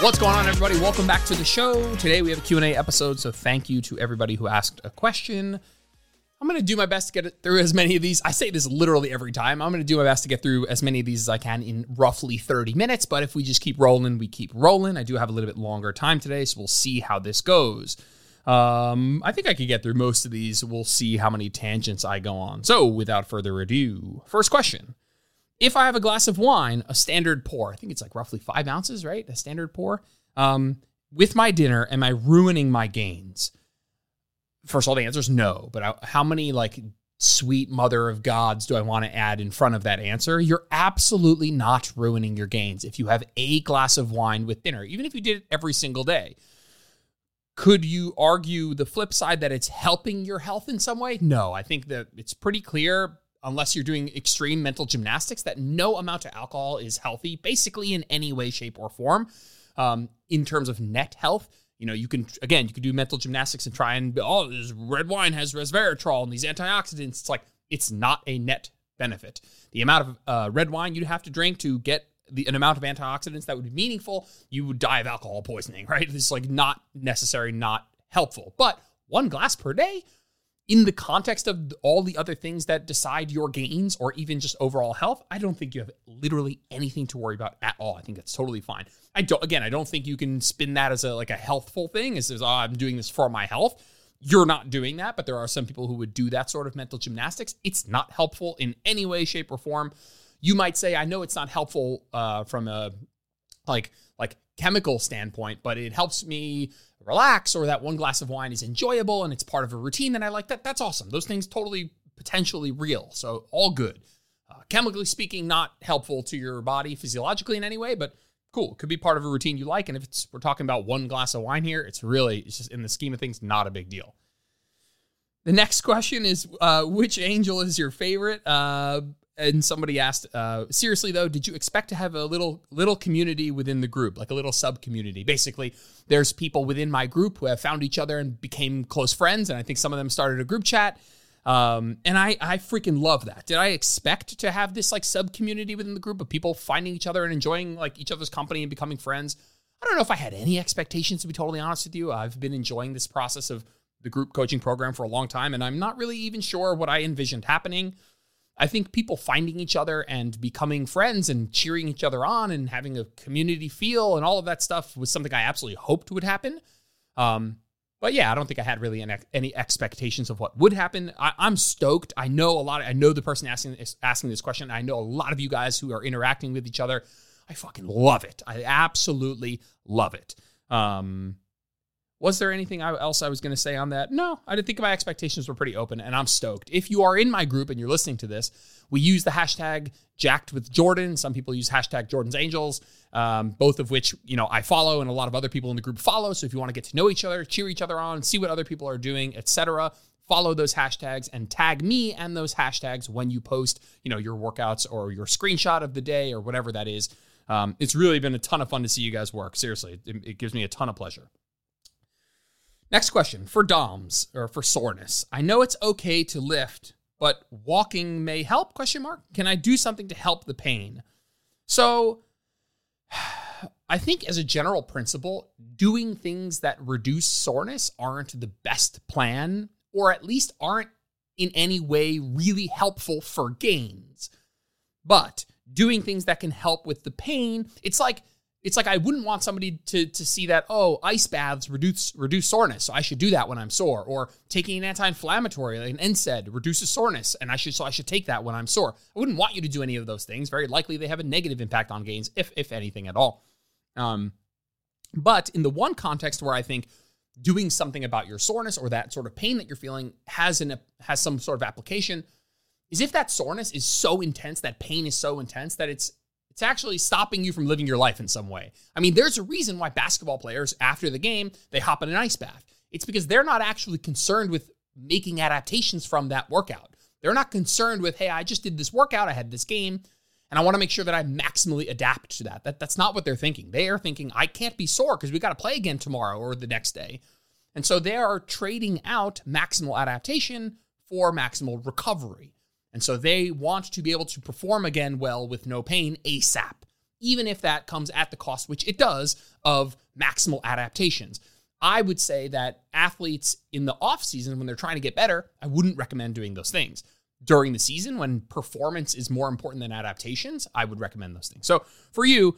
What's going on, everybody? Welcome back to the show. Today we have a Q&A episode, so thank you to everybody who asked a question. I'm going to do my best to get through as many of these. I say this literally every time. I'm going to do my best to get through as many of these as I can in roughly 30 minutes, but if we just keep rolling, we keep rolling. I do have a little bit longer time today, so we'll see how this goes. Um, I think I could get through most of these. We'll see how many tangents I go on. So, without further ado, first question if I have a glass of wine, a standard pour, I think it's like roughly five ounces, right? A standard pour, um, with my dinner, am I ruining my gains? First of all, the answer is no. But I, how many like sweet mother of gods do I want to add in front of that answer? You're absolutely not ruining your gains if you have a glass of wine with dinner, even if you did it every single day. Could you argue the flip side that it's helping your health in some way? No, I think that it's pretty clear unless you're doing extreme mental gymnastics, that no amount of alcohol is healthy, basically in any way, shape, or form. Um, in terms of net health, you know, you can again, you can do mental gymnastics and try and oh, this red wine has resveratrol and these antioxidants. It's like it's not a net benefit. The amount of uh, red wine you'd have to drink to get the, an amount of antioxidants that would be meaningful, you would die of alcohol poisoning, right? It's like not necessary, not helpful. But one glass per day, in the context of all the other things that decide your gains or even just overall health, I don't think you have literally anything to worry about at all. I think that's totally fine. I don't again, I don't think you can spin that as a like a healthful thing as, as oh, I'm doing this for my health. You're not doing that, but there are some people who would do that sort of mental gymnastics. It's not helpful in any way, shape, or form. You might say, I know it's not helpful uh, from a like like chemical standpoint, but it helps me relax or that one glass of wine is enjoyable and it's part of a routine that I like, that that's awesome. Those things totally potentially real. So all good. Uh, chemically speaking, not helpful to your body physiologically in any way, but cool. Could be part of a routine you like. And if it's we're talking about one glass of wine here, it's really it's just in the scheme of things not a big deal. The next question is uh, which angel is your favorite? Uh, and somebody asked, uh, seriously though, did you expect to have a little little community within the group, like a little sub community? Basically, there's people within my group who have found each other and became close friends, and I think some of them started a group chat. Um, and I I freaking love that. Did I expect to have this like sub community within the group of people finding each other and enjoying like each other's company and becoming friends? I don't know if I had any expectations to be totally honest with you. I've been enjoying this process of the group coaching program for a long time, and I'm not really even sure what I envisioned happening. I think people finding each other and becoming friends and cheering each other on and having a community feel and all of that stuff was something I absolutely hoped would happen. Um, but yeah, I don't think I had really any expectations of what would happen. I, am stoked. I know a lot. Of, I know the person asking this, asking this question. I know a lot of you guys who are interacting with each other. I fucking love it. I absolutely love it. Um, was there anything else I was going to say on that? No, I did think my expectations were pretty open, and I'm stoked. If you are in my group and you're listening to this, we use the hashtag Jacked with Jordan. Some people use hashtag Jordan's Angels, um, both of which you know I follow, and a lot of other people in the group follow. So if you want to get to know each other, cheer each other on, see what other people are doing, etc., follow those hashtags and tag me and those hashtags when you post, you know, your workouts or your screenshot of the day or whatever that is. Um, it's really been a ton of fun to see you guys work. Seriously, it, it gives me a ton of pleasure. Next question for DOMs or for soreness. I know it's okay to lift, but walking may help? Question mark. Can I do something to help the pain? So I think as a general principle, doing things that reduce soreness aren't the best plan, or at least aren't in any way really helpful for gains. But doing things that can help with the pain, it's like it's like I wouldn't want somebody to to see that oh ice baths reduce reduce soreness so I should do that when I'm sore or taking an anti-inflammatory like an NSAID reduces soreness and I should so I should take that when I'm sore. I wouldn't want you to do any of those things. Very likely they have a negative impact on gains if if anything at all. Um, but in the one context where I think doing something about your soreness or that sort of pain that you're feeling has an has some sort of application is if that soreness is so intense that pain is so intense that it's it's actually stopping you from living your life in some way. I mean, there's a reason why basketball players, after the game, they hop in an ice bath. It's because they're not actually concerned with making adaptations from that workout. They're not concerned with, hey, I just did this workout, I had this game, and I want to make sure that I maximally adapt to that. that that's not what they're thinking. They are thinking, I can't be sore because we got to play again tomorrow or the next day. And so they are trading out maximal adaptation for maximal recovery. And so they want to be able to perform again well with no pain ASAP. even if that comes at the cost, which it does, of maximal adaptations. I would say that athletes in the off season, when they're trying to get better, I wouldn't recommend doing those things. During the season, when performance is more important than adaptations, I would recommend those things. So for you,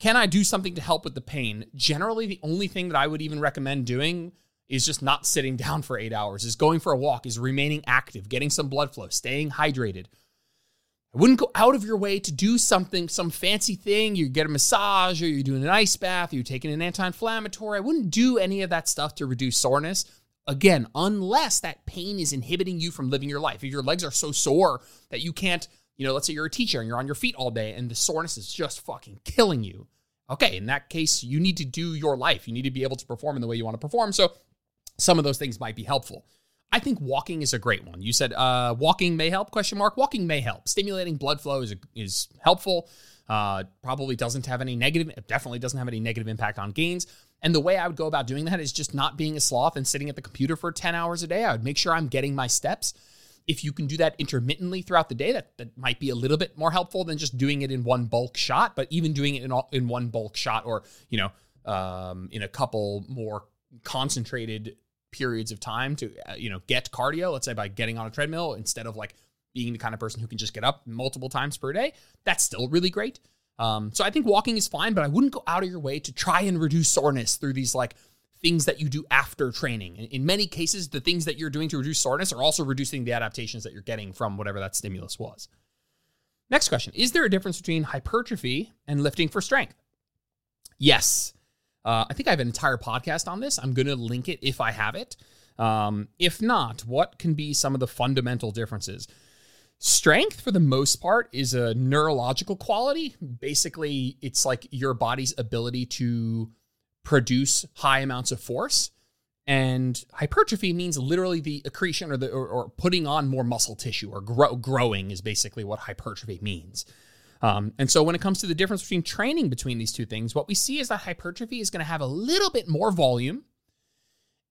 can I do something to help with the pain? Generally, the only thing that I would even recommend doing is just not sitting down for eight hours, is going for a walk, is remaining active, getting some blood flow, staying hydrated. I wouldn't go out of your way to do something, some fancy thing. You get a massage or you're doing an ice bath, or you're taking an anti inflammatory. I wouldn't do any of that stuff to reduce soreness. Again, unless that pain is inhibiting you from living your life. If your legs are so sore that you can't, you know, let's say you're a teacher and you're on your feet all day and the soreness is just fucking killing you. Okay, in that case, you need to do your life. You need to be able to perform in the way you want to perform. So some of those things might be helpful. I think walking is a great one. You said uh, walking may help? Question mark. Walking may help. Stimulating blood flow is is helpful. Uh, probably doesn't have any negative. Definitely doesn't have any negative impact on gains. And the way I would go about doing that is just not being a sloth and sitting at the computer for 10 hours a day. I would make sure I'm getting my steps. If you can do that intermittently throughout the day, that, that might be a little bit more helpful than just doing it in one bulk shot. But even doing it in, all, in one bulk shot or, you know, um, in a couple more concentrated periods of time to uh, you know get cardio let's say by getting on a treadmill instead of like being the kind of person who can just get up multiple times per day that's still really great. Um, so i think walking is fine but i wouldn't go out of your way to try and reduce soreness through these like things that you do after training. In many cases the things that you're doing to reduce soreness are also reducing the adaptations that you're getting from whatever that stimulus was. Next question. Is there a difference between hypertrophy and lifting for strength? Yes uh, I think I have an entire podcast on this. I'm going to link it if I have it. Um, if not, what can be some of the fundamental differences? Strength, for the most part, is a neurological quality. Basically, it's like your body's ability to produce high amounts of force. And hypertrophy means literally the accretion or the or, or putting on more muscle tissue or grow, growing is basically what hypertrophy means. Um, and so when it comes to the difference between training between these two things, what we see is that hypertrophy is going to have a little bit more volume,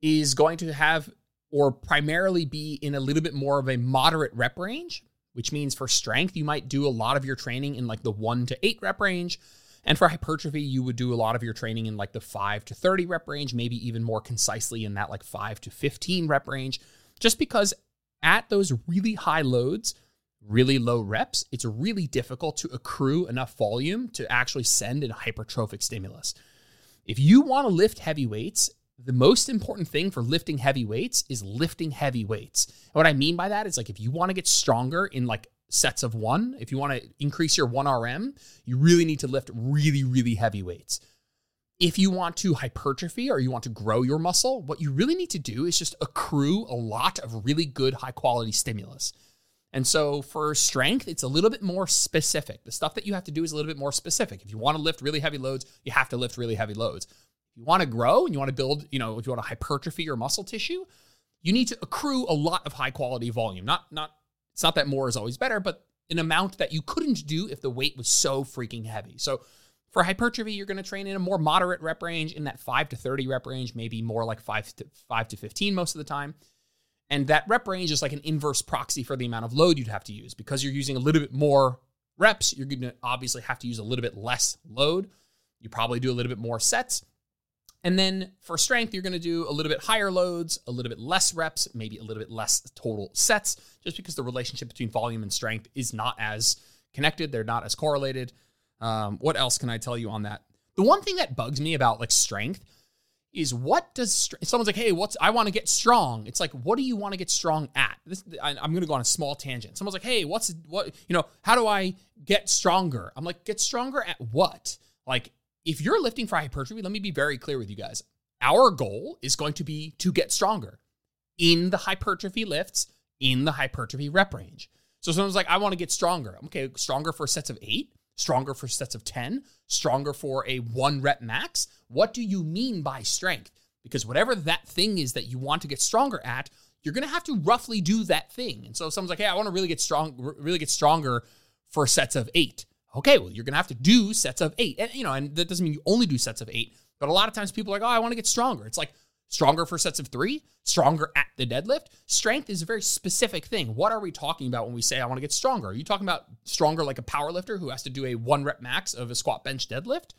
is going to have or primarily be in a little bit more of a moderate rep range, which means for strength, you might do a lot of your training in like the one to eight rep range. And for hypertrophy, you would do a lot of your training in like the five to 30 rep range, maybe even more concisely in that like five to 15 rep range, just because at those really high loads, really low reps, it's really difficult to accrue enough volume to actually send a hypertrophic stimulus. If you want to lift heavy weights, the most important thing for lifting heavy weights is lifting heavy weights. And what I mean by that is like if you want to get stronger in like sets of one, if you want to increase your 1RM, you really need to lift really, really heavy weights. If you want to hypertrophy or you want to grow your muscle, what you really need to do is just accrue a lot of really good, high quality stimulus. And so for strength, it's a little bit more specific. The stuff that you have to do is a little bit more specific. If you want to lift really heavy loads, you have to lift really heavy loads. If you want to grow and you want to build, you know, if you want to hypertrophy your muscle tissue, you need to accrue a lot of high quality volume. Not not it's not that more is always better, but an amount that you couldn't do if the weight was so freaking heavy. So for hypertrophy, you're going to train in a more moderate rep range in that 5 to 30 rep range, maybe more like 5 to 5 to 15 most of the time. And that rep range is like an inverse proxy for the amount of load you'd have to use. Because you're using a little bit more reps, you're going to obviously have to use a little bit less load. You probably do a little bit more sets. And then for strength, you're going to do a little bit higher loads, a little bit less reps, maybe a little bit less total sets, just because the relationship between volume and strength is not as connected. They're not as correlated. Um, what else can I tell you on that? The one thing that bugs me about like strength is what does someone's like, hey, what's I want to get strong? It's like, what do you want to get strong at? This, I, am going to go on a small tangent. Someone's like, hey, what's what? You know, how do I get stronger? I'm like, get stronger at what? Like, if you're lifting for hypertrophy, let me be very clear with you guys. Our goal is going to be to get stronger in the hypertrophy lifts in the hypertrophy rep range. So someone's like, I want to get stronger. Okay, stronger for sets of eight stronger for sets of 10, stronger for a one rep max. What do you mean by strength? Because whatever that thing is that you want to get stronger at, you're going to have to roughly do that thing. And so if someone's like, "Hey, I want to really get strong really get stronger for sets of 8." Okay, well, you're going to have to do sets of 8. And you know, and that doesn't mean you only do sets of 8, but a lot of times people are like, "Oh, I want to get stronger." It's like Stronger for sets of three, stronger at the deadlift. Strength is a very specific thing. What are we talking about when we say I want to get stronger? Are you talking about stronger like a power lifter who has to do a one rep max of a squat bench deadlift?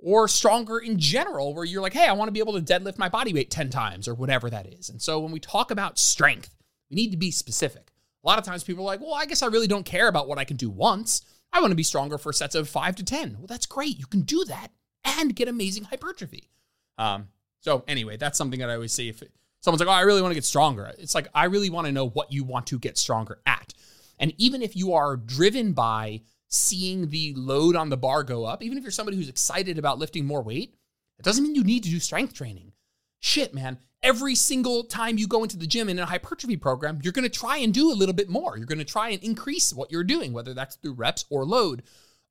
Or stronger in general, where you're like, hey, I want to be able to deadlift my body weight 10 times or whatever that is. And so when we talk about strength, we need to be specific. A lot of times people are like, well, I guess I really don't care about what I can do once. I want to be stronger for sets of five to 10. Well, that's great. You can do that and get amazing hypertrophy. Um, so anyway, that's something that I always say if someone's like, "Oh, I really want to get stronger." It's like I really want to know what you want to get stronger at. And even if you are driven by seeing the load on the bar go up, even if you're somebody who's excited about lifting more weight, it doesn't mean you need to do strength training. Shit, man. Every single time you go into the gym in a hypertrophy program, you're going to try and do a little bit more. You're going to try and increase what you're doing, whether that's through reps or load.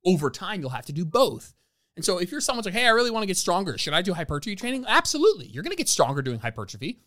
Over time, you'll have to do both. And so if you're someone's like, hey, I really want to get stronger, should I do hypertrophy training? Absolutely. You're going to get stronger doing hypertrophy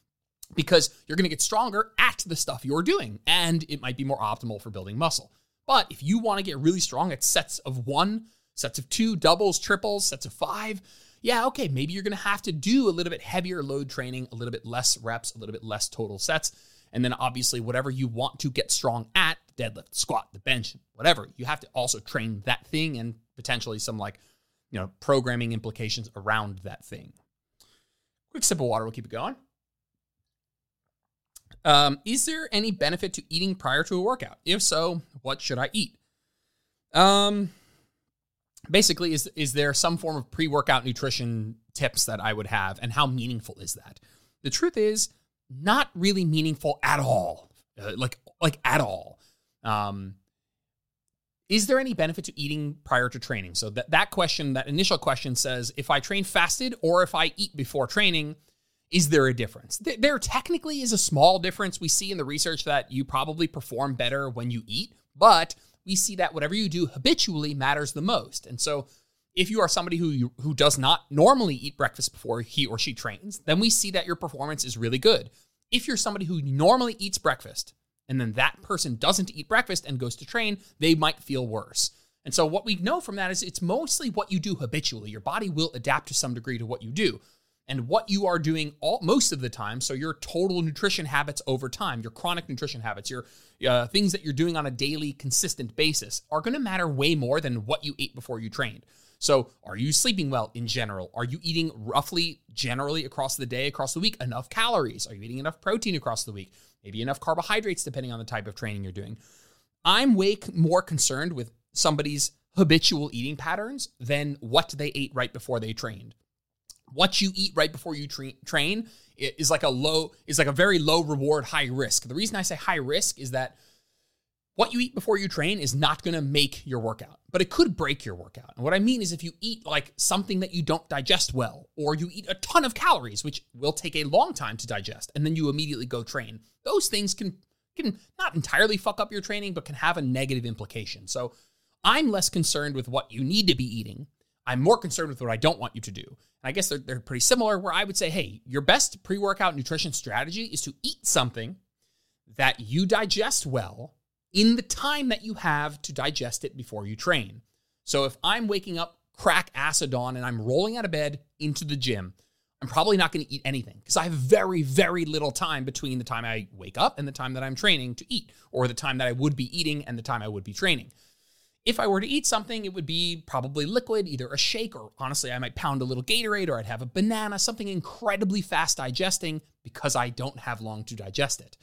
because you're going to get stronger at the stuff you're doing and it might be more optimal for building muscle. But if you want to get really strong at sets of one, sets of two, doubles, triples, sets of five, yeah, okay, maybe you're going to have to do a little bit heavier load training, a little bit less reps, a little bit less total sets. And then obviously, whatever you want to get strong at, deadlift, squat, the bench, whatever, you have to also train that thing and potentially some like you know, programming implications around that thing. Quick sip of water, we'll keep it going. Um, is there any benefit to eating prior to a workout? If so, what should I eat? Um, basically, is is there some form of pre-workout nutrition tips that I would have, and how meaningful is that? The truth is, not really meaningful at all. Uh, like like at all. Um, is there any benefit to eating prior to training? So that, that question, that initial question says, if I train fasted or if I eat before training, is there a difference? There technically is a small difference. We see in the research that you probably perform better when you eat, but we see that whatever you do habitually matters the most. And so if you are somebody who who does not normally eat breakfast before he or she trains, then we see that your performance is really good. If you're somebody who normally eats breakfast and then that person doesn't eat breakfast and goes to train, they might feel worse. And so what we know from that is it's mostly what you do habitually. Your body will adapt to some degree to what you do. And what you are doing all most of the time, so your total nutrition habits over time, your chronic nutrition habits, your uh, things that you're doing on a daily, consistent basis, are going to matter way more than what you ate before you trained. So, are you sleeping well in general? Are you eating roughly, generally across the day, across the week, enough calories? Are you eating enough protein across the week? maybe enough carbohydrates, depending on the type of training you're doing. I'm way more concerned with somebody's habitual eating patterns than what they ate right before they trained. What you eat right before you tra- train is like a low is like a very low reward, high risk. The reason I say high risk is that what you eat before you train is not going to make your workout, but it could break your workout. And what I mean is if you eat like something that you don't digest well, or you eat a ton of calories, which will take a long time to digest, and then you immediately go train, those things can can not entirely fuck up your training, but can have a negative implication. So I'm less concerned with what you need to be eating. I'm more concerned with what I don't want you to do. And I guess they're, they're pretty similar, where I would say, hey, your best pre workout nutrition strategy is to eat something that you digest well in the time that you have to digest it before you train. So if I'm waking up crack acid on and I'm rolling out of bed into the gym, I'm probably not going to eat anything because I have very, very little time between the time I wake up and the time that I'm training to eat, or the time that I would be eating and the time I would be training. If I were to eat something, it would be probably liquid, either a shake, or honestly, I might pound a little Gatorade, or I'd have a banana, something incredibly fast digesting because I don't have long to digest it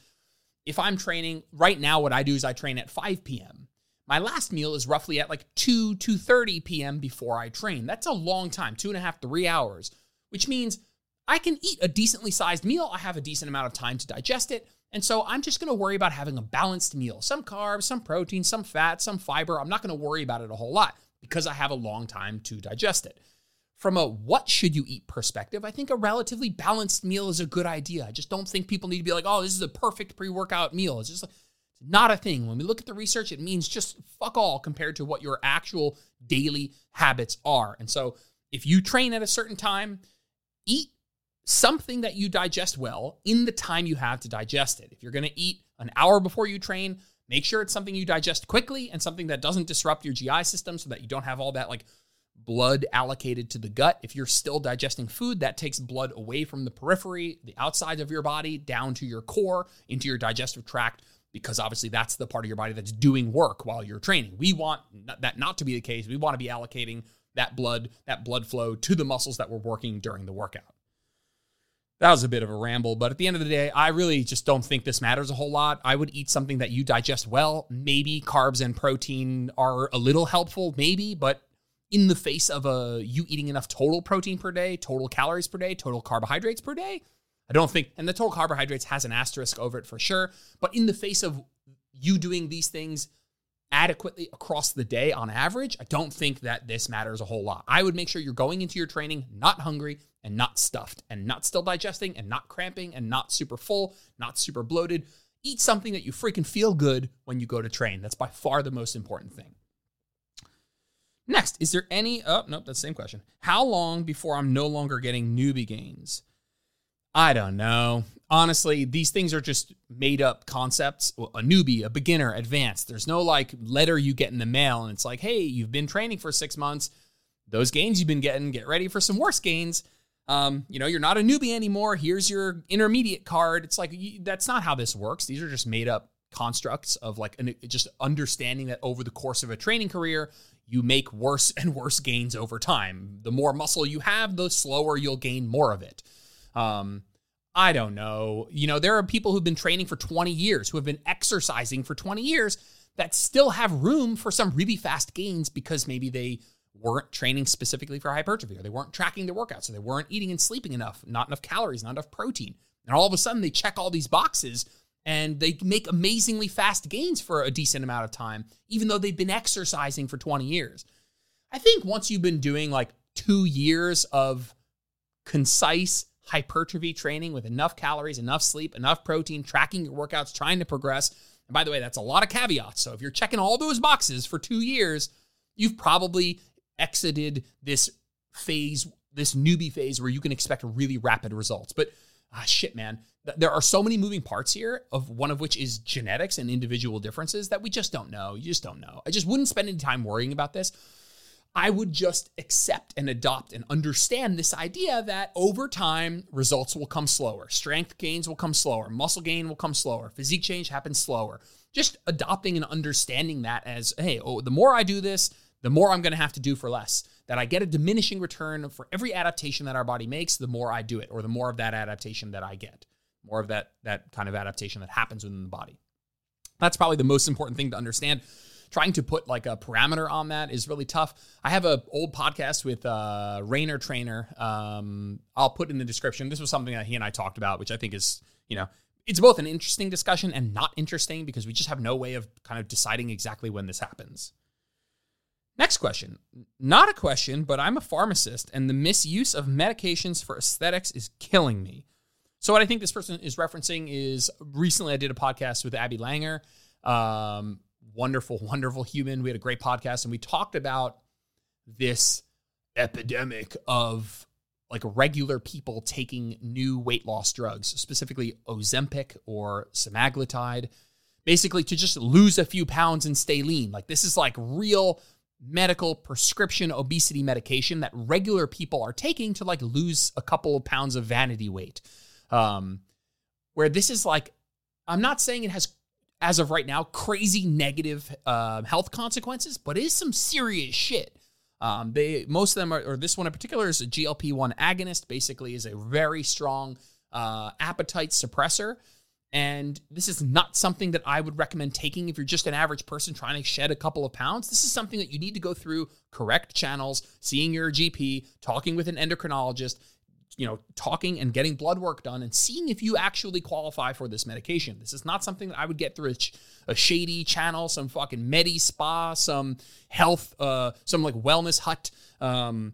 if I'm training right now, what I do is I train at 5 p.m. My last meal is roughly at like 2, 2.30 p.m. before I train. That's a long time, two and a half, three hours, which means I can eat a decently sized meal. I have a decent amount of time to digest it. And so I'm just going to worry about having a balanced meal. Some carbs, some protein, some fat, some fiber. I'm not going to worry about it a whole lot because I have a long time to digest it from a what should you eat perspective, I think a relatively balanced meal is a good idea. I just don't think people need to be like, oh, this is a perfect pre workout meal. It's just like, not a thing. When we look at the research, it means just fuck all compared to what your actual daily habits are. And so if you train at a certain time, eat something that you digest well in the time you have to digest it. If you're going to eat an hour before you train, make sure it's something you digest quickly and something that doesn't disrupt your GI system so that you don't have all that like blood allocated to the gut. If you're still digesting food, that takes blood away from the periphery, the outside of your body, down to your core, into your digestive tract, because obviously that's the part of your body that's doing work while you're training. We want that not to be the case. We want to be allocating that blood, that blood flow to the muscles that we're working during the workout. That was a bit of a ramble, but at the end of the day, I really just don't think this matters a whole lot. I would eat something that you digest well. Maybe carbs and protein are a little helpful, maybe, but in the face of a you eating enough total protein per day, total calories per day, total carbohydrates per day, I don't think, and the total carbohydrates has an asterisk over it for sure, but in the face of you doing these things adequately across the day on average, I don't think that this matters a whole lot. I would make sure you're going into your training not hungry and not stuffed and not still digesting and not cramping and not super full, not super bloated. Eat something that you freaking feel good when you go to train. That's by far the most important thing. Next, is there any, oh, nope, that's the same question. How long before I'm no longer getting newbie gains? I don't know. Honestly, these things are just made up concepts. A newbie, a beginner, advanced. There's no like letter you get in the mail and it's like, hey, you've been training for six months. Those gains you've been getting, get ready for some worse gains. Um, you know, you're not a newbie anymore. Here's your intermediate card. It's like, that's not how this works. These are just made up constructs of like an, just understanding that over the course of a training career, you make worse and worse gains over time. The more muscle you have, the slower you'll gain more of it. Um, I don't know. You know, there are people who've been training for 20 years, who have been exercising for 20 years that still have room for some really fast gains because maybe they weren't training specifically for hypertrophy or they weren't tracking their workouts or they weren't eating and sleeping enough, not enough calories, not enough protein. And all of a sudden they check all these boxes and they make amazingly fast gains for a decent amount of time, even though they've been exercising for 20 years. I think once you've been doing like two years of concise hypertrophy training with enough calories, enough sleep, enough protein, tracking your workouts, trying to progress. And by the way, that's a lot of caveats. So if you're checking all those boxes for two years, you've probably exited this phase, this newbie phase where you can expect really rapid results. But ah, shit, man, there are so many moving parts here, of one of which is genetics and individual differences that we just don't know. You just don't know. I just wouldn't spend any time worrying about this. I would just accept and adopt and understand this idea that over time, results will come slower. Strength gains will come slower. Muscle gain will come slower. Physique change happens slower. Just adopting and understanding that as, hey, oh, the more I do this, the more I'm going to have to do for less. That I get a diminishing return for every adaptation that our body makes, the more I do it, or the more of that adaptation that I get, more of that that kind of adaptation that happens within the body. That's probably the most important thing to understand trying to put like a parameter on that is really tough. I have an old podcast with uh, Rainer Trainer. Um, I'll put in the description. This was something that he and I talked about, which I think is, you know, it's both an interesting discussion and not interesting because we just have no way of kind of deciding exactly when this happens. Next question. Not a question, but I'm a pharmacist and the misuse of medications for aesthetics is killing me. So, what I think this person is referencing is recently I did a podcast with Abby Langer. Um, wonderful, wonderful human. We had a great podcast and we talked about this epidemic of like regular people taking new weight loss drugs, specifically Ozempic or semaglutide, basically to just lose a few pounds and stay lean. Like this is like real medical prescription obesity medication that regular people are taking to like lose a couple of pounds of vanity weight. Um, where this is like, I'm not saying it has as of right now, crazy negative uh, health consequences, but it is some serious shit. Um, they most of them are, or this one in particular is a GLP one agonist. Basically, is a very strong uh, appetite suppressor, and this is not something that I would recommend taking if you're just an average person trying to shed a couple of pounds. This is something that you need to go through correct channels, seeing your GP, talking with an endocrinologist, you know, talking and getting blood work done and seeing if you actually qualify for this medication. This is not something that I would get through a, a shady channel, some fucking Medi Spa, some health, uh, some like wellness hut. Um,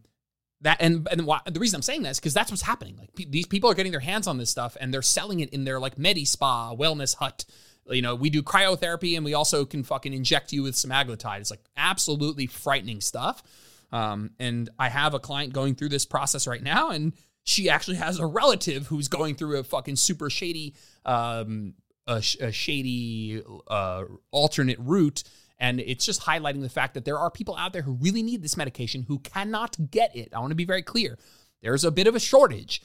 that and and why, the reason I'm saying that is because that's what's happening. Like pe- these people are getting their hands on this stuff and they're selling it in their like Medi Spa wellness hut. You know, we do cryotherapy and we also can fucking inject you with some semaglutide. It's like absolutely frightening stuff. Um, and I have a client going through this process right now, and she actually has a relative who's going through a fucking super shady, um, a, a shady uh, alternate route, And it's just highlighting the fact that there are people out there who really need this medication who cannot get it. I want to be very clear. There's a bit of a shortage.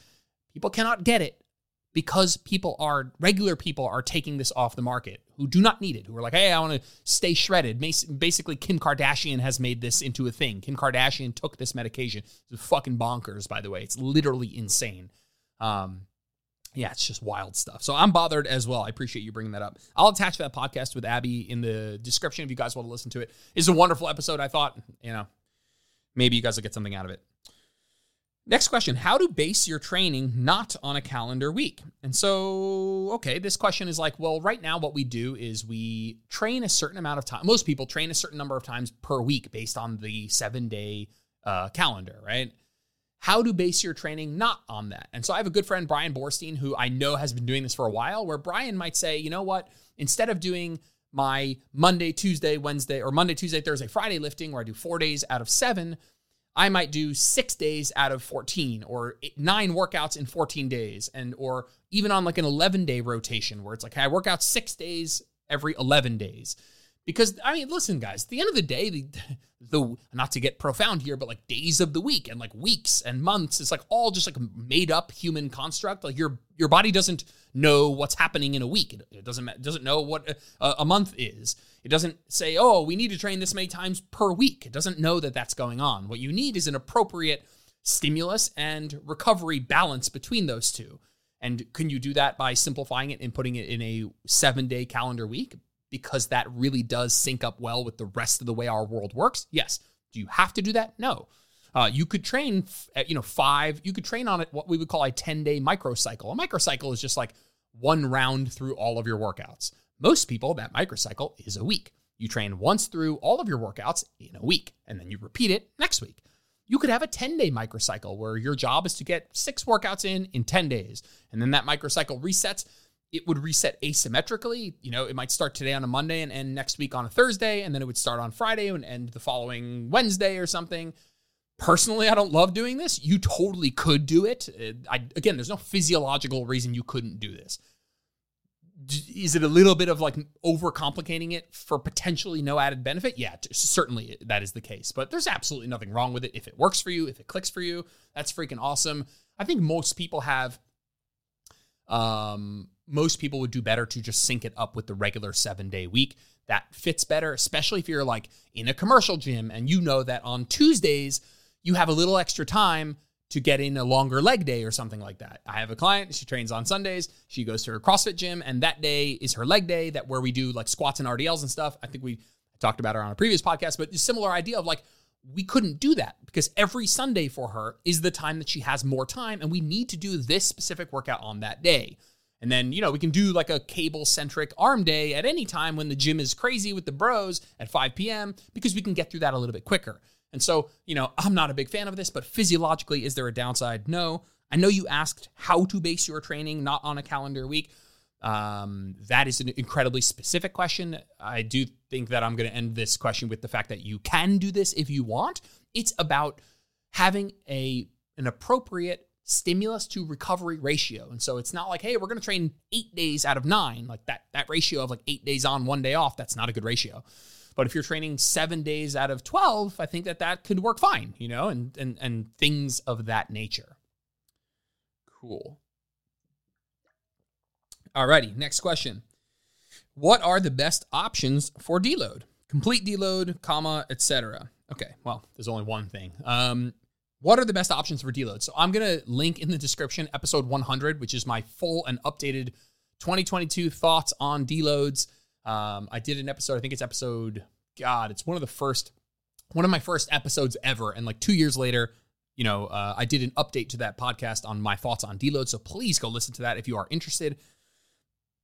People cannot get it because people are regular people are taking this off the market who do not need it who are like hey i want to stay shredded basically kim kardashian has made this into a thing kim kardashian took this medication it's fucking bonkers by the way it's literally insane um, yeah it's just wild stuff so i'm bothered as well i appreciate you bringing that up i'll attach that podcast with abby in the description if you guys want to listen to it it's a wonderful episode i thought you know maybe you guys will get something out of it Next question How to base your training not on a calendar week? And so, okay, this question is like, well, right now, what we do is we train a certain amount of time. Most people train a certain number of times per week based on the seven day uh, calendar, right? How to base your training not on that. And so, I have a good friend, Brian Borstein, who I know has been doing this for a while, where Brian might say, you know what, instead of doing my Monday, Tuesday, Wednesday, or Monday, Tuesday, Thursday, Friday lifting, where I do four days out of seven, I might do six days out of 14 or nine workouts in 14 days. And, or even on like an 11 day rotation where it's like, hey, I work out six days every 11 days. Because, I mean, listen, guys, at the end of the day, the, the, not to get profound here, but like days of the week and like weeks and months, it's like all just like made up human construct. Like your, your body doesn't know what's happening in a week. It, it doesn't, doesn't know what a, a month is. It doesn't say, oh, we need to train this many times per week. It doesn't know that that's going on. What you need is an appropriate stimulus and recovery balance between those two. And can you do that by simplifying it and putting it in a seven day calendar week? Because that really does sync up well with the rest of the way our world works. Yes. Do you have to do that? No. Uh, you could train, you know, five, you could train on it what we would call a 10 day microcycle. A microcycle is just like one round through all of your workouts. Most people, that microcycle is a week. You train once through all of your workouts in a week, and then you repeat it next week. You could have a 10 day microcycle where your job is to get six workouts in in 10 days, and then that microcycle resets. It would reset asymmetrically. You know, it might start today on a Monday and end next week on a Thursday, and then it would start on Friday and end the following Wednesday or something. Personally, I don't love doing this. You totally could do it. I, again, there's no physiological reason you couldn't do this is it a little bit of like overcomplicating it for potentially no added benefit? Yeah, certainly that is the case. But there's absolutely nothing wrong with it. If it works for you, if it clicks for you, that's freaking awesome. I think most people have um most people would do better to just sync it up with the regular 7-day week. That fits better, especially if you're like in a commercial gym and you know that on Tuesdays you have a little extra time to get in a longer leg day or something like that. I have a client, she trains on Sundays, she goes to her CrossFit gym, and that day is her leg day that where we do like squats and RDLs and stuff. I think we talked about her on a previous podcast, but similar idea of like we couldn't do that because every Sunday for her is the time that she has more time, and we need to do this specific workout on that day. And then, you know, we can do like a cable centric arm day at any time when the gym is crazy with the bros at 5 p.m. because we can get through that a little bit quicker. And so, you know, I'm not a big fan of this, but physiologically, is there a downside? No. I know you asked how to base your training not on a calendar week. Um, that is an incredibly specific question. I do think that I'm going to end this question with the fact that you can do this if you want. It's about having a an appropriate stimulus to recovery ratio. And so it's not like, hey, we're going to train 8 days out of 9, like that that ratio of like 8 days on, 1 day off, that's not a good ratio. But if you're training seven days out of 12, I think that that could work fine, you know, and, and, and things of that nature. Cool. Alrighty, next question. What are the best options for deload? Complete deload, comma, etc. Okay, well, there's only one thing. Um, what are the best options for deload? So I'm gonna link in the description episode 100, which is my full and updated 2022 thoughts on deloads. Um, I did an episode, I think it's episode, God, it's one of the first, one of my first episodes ever. And like two years later, you know, uh, I did an update to that podcast on my thoughts on deload. So please go listen to that if you are interested.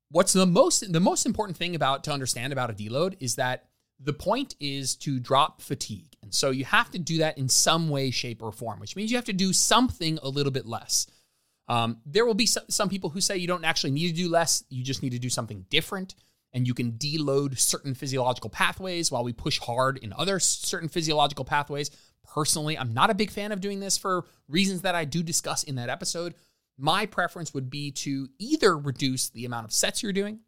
What's the most the most important thing about to understand about a deload is that the point is to drop fatigue. And so you have to do that in some way, shape, or form, which means you have to do something a little bit less. Um, there will be some, some people who say you don't actually need to do less, you just need to do something different and you can deload certain physiological pathways while we push hard in other certain physiological pathways. Personally, I'm not a big fan of doing this for reasons that I do discuss in that episode. My preference would be to either reduce the amount of sets you're doing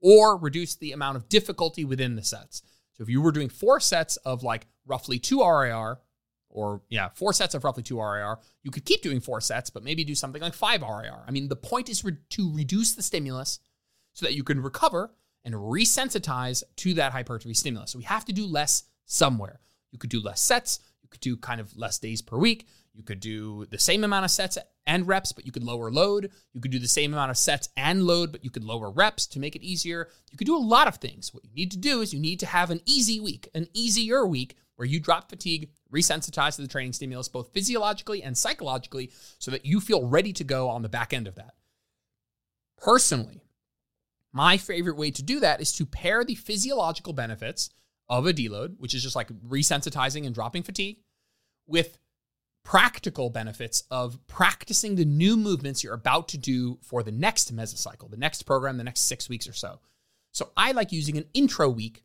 or reduce the amount of difficulty within the sets. If you were doing four sets of like roughly two RIR, or yeah, four sets of roughly two RIR, you could keep doing four sets, but maybe do something like five RIR. I mean, the point is re- to reduce the stimulus so that you can recover and resensitize to that hypertrophy stimulus. So we have to do less somewhere. You could do less sets, you could do kind of less days per week, you could do the same amount of sets and reps, but you could lower load. You could do the same amount of sets and load, but you could lower reps to make it easier. You could do a lot of things. What you need to do is you need to have an easy week, an easier week where you drop fatigue, resensitize to the training stimulus, both physiologically and psychologically, so that you feel ready to go on the back end of that. Personally, my favorite way to do that is to pair the physiological benefits of a deload, which is just like resensitizing and dropping fatigue, with practical benefits of practicing the new movements you're about to do for the next mesocycle, the next program, the next six weeks or so. So I like using an intro week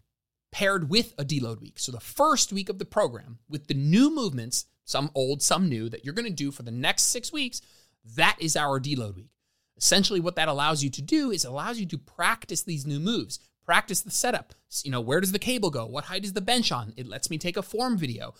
paired with a deload week. So the first week of the program with the new movements, some old, some new, that you're going to do for the next six weeks, that is our deload week. Essentially, what that allows you to do is allows you to practice these new moves, practice the setup. You know, where does the cable go? What height is the bench on? It lets me take a form video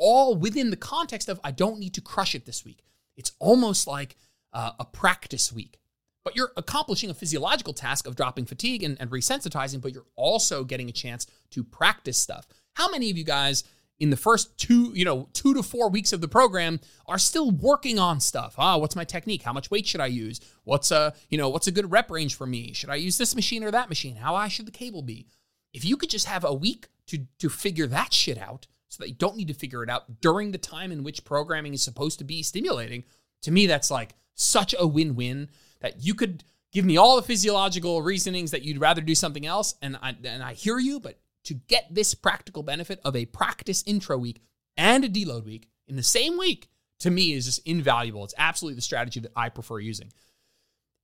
all within the context of I don't need to crush it this week. It's almost like uh, a practice week. But you're accomplishing a physiological task of dropping fatigue and, and resensitizing, but you're also getting a chance to practice stuff. How many of you guys in the first two, you know, two to four weeks of the program are still working on stuff. Ah, what's my technique? How much weight should I use? What's a, you know, what's a good rep range for me? Should I use this machine or that machine? How high should the cable be? If you could just have a week to to figure that shit out, so that you don't need to figure it out during the time in which programming is supposed to be stimulating. To me, that's like such a win win that you could give me all the physiological reasonings that you'd rather do something else. And I, and I hear you, but to get this practical benefit of a practice intro week and a deload week in the same week, to me is just invaluable. It's absolutely the strategy that I prefer using.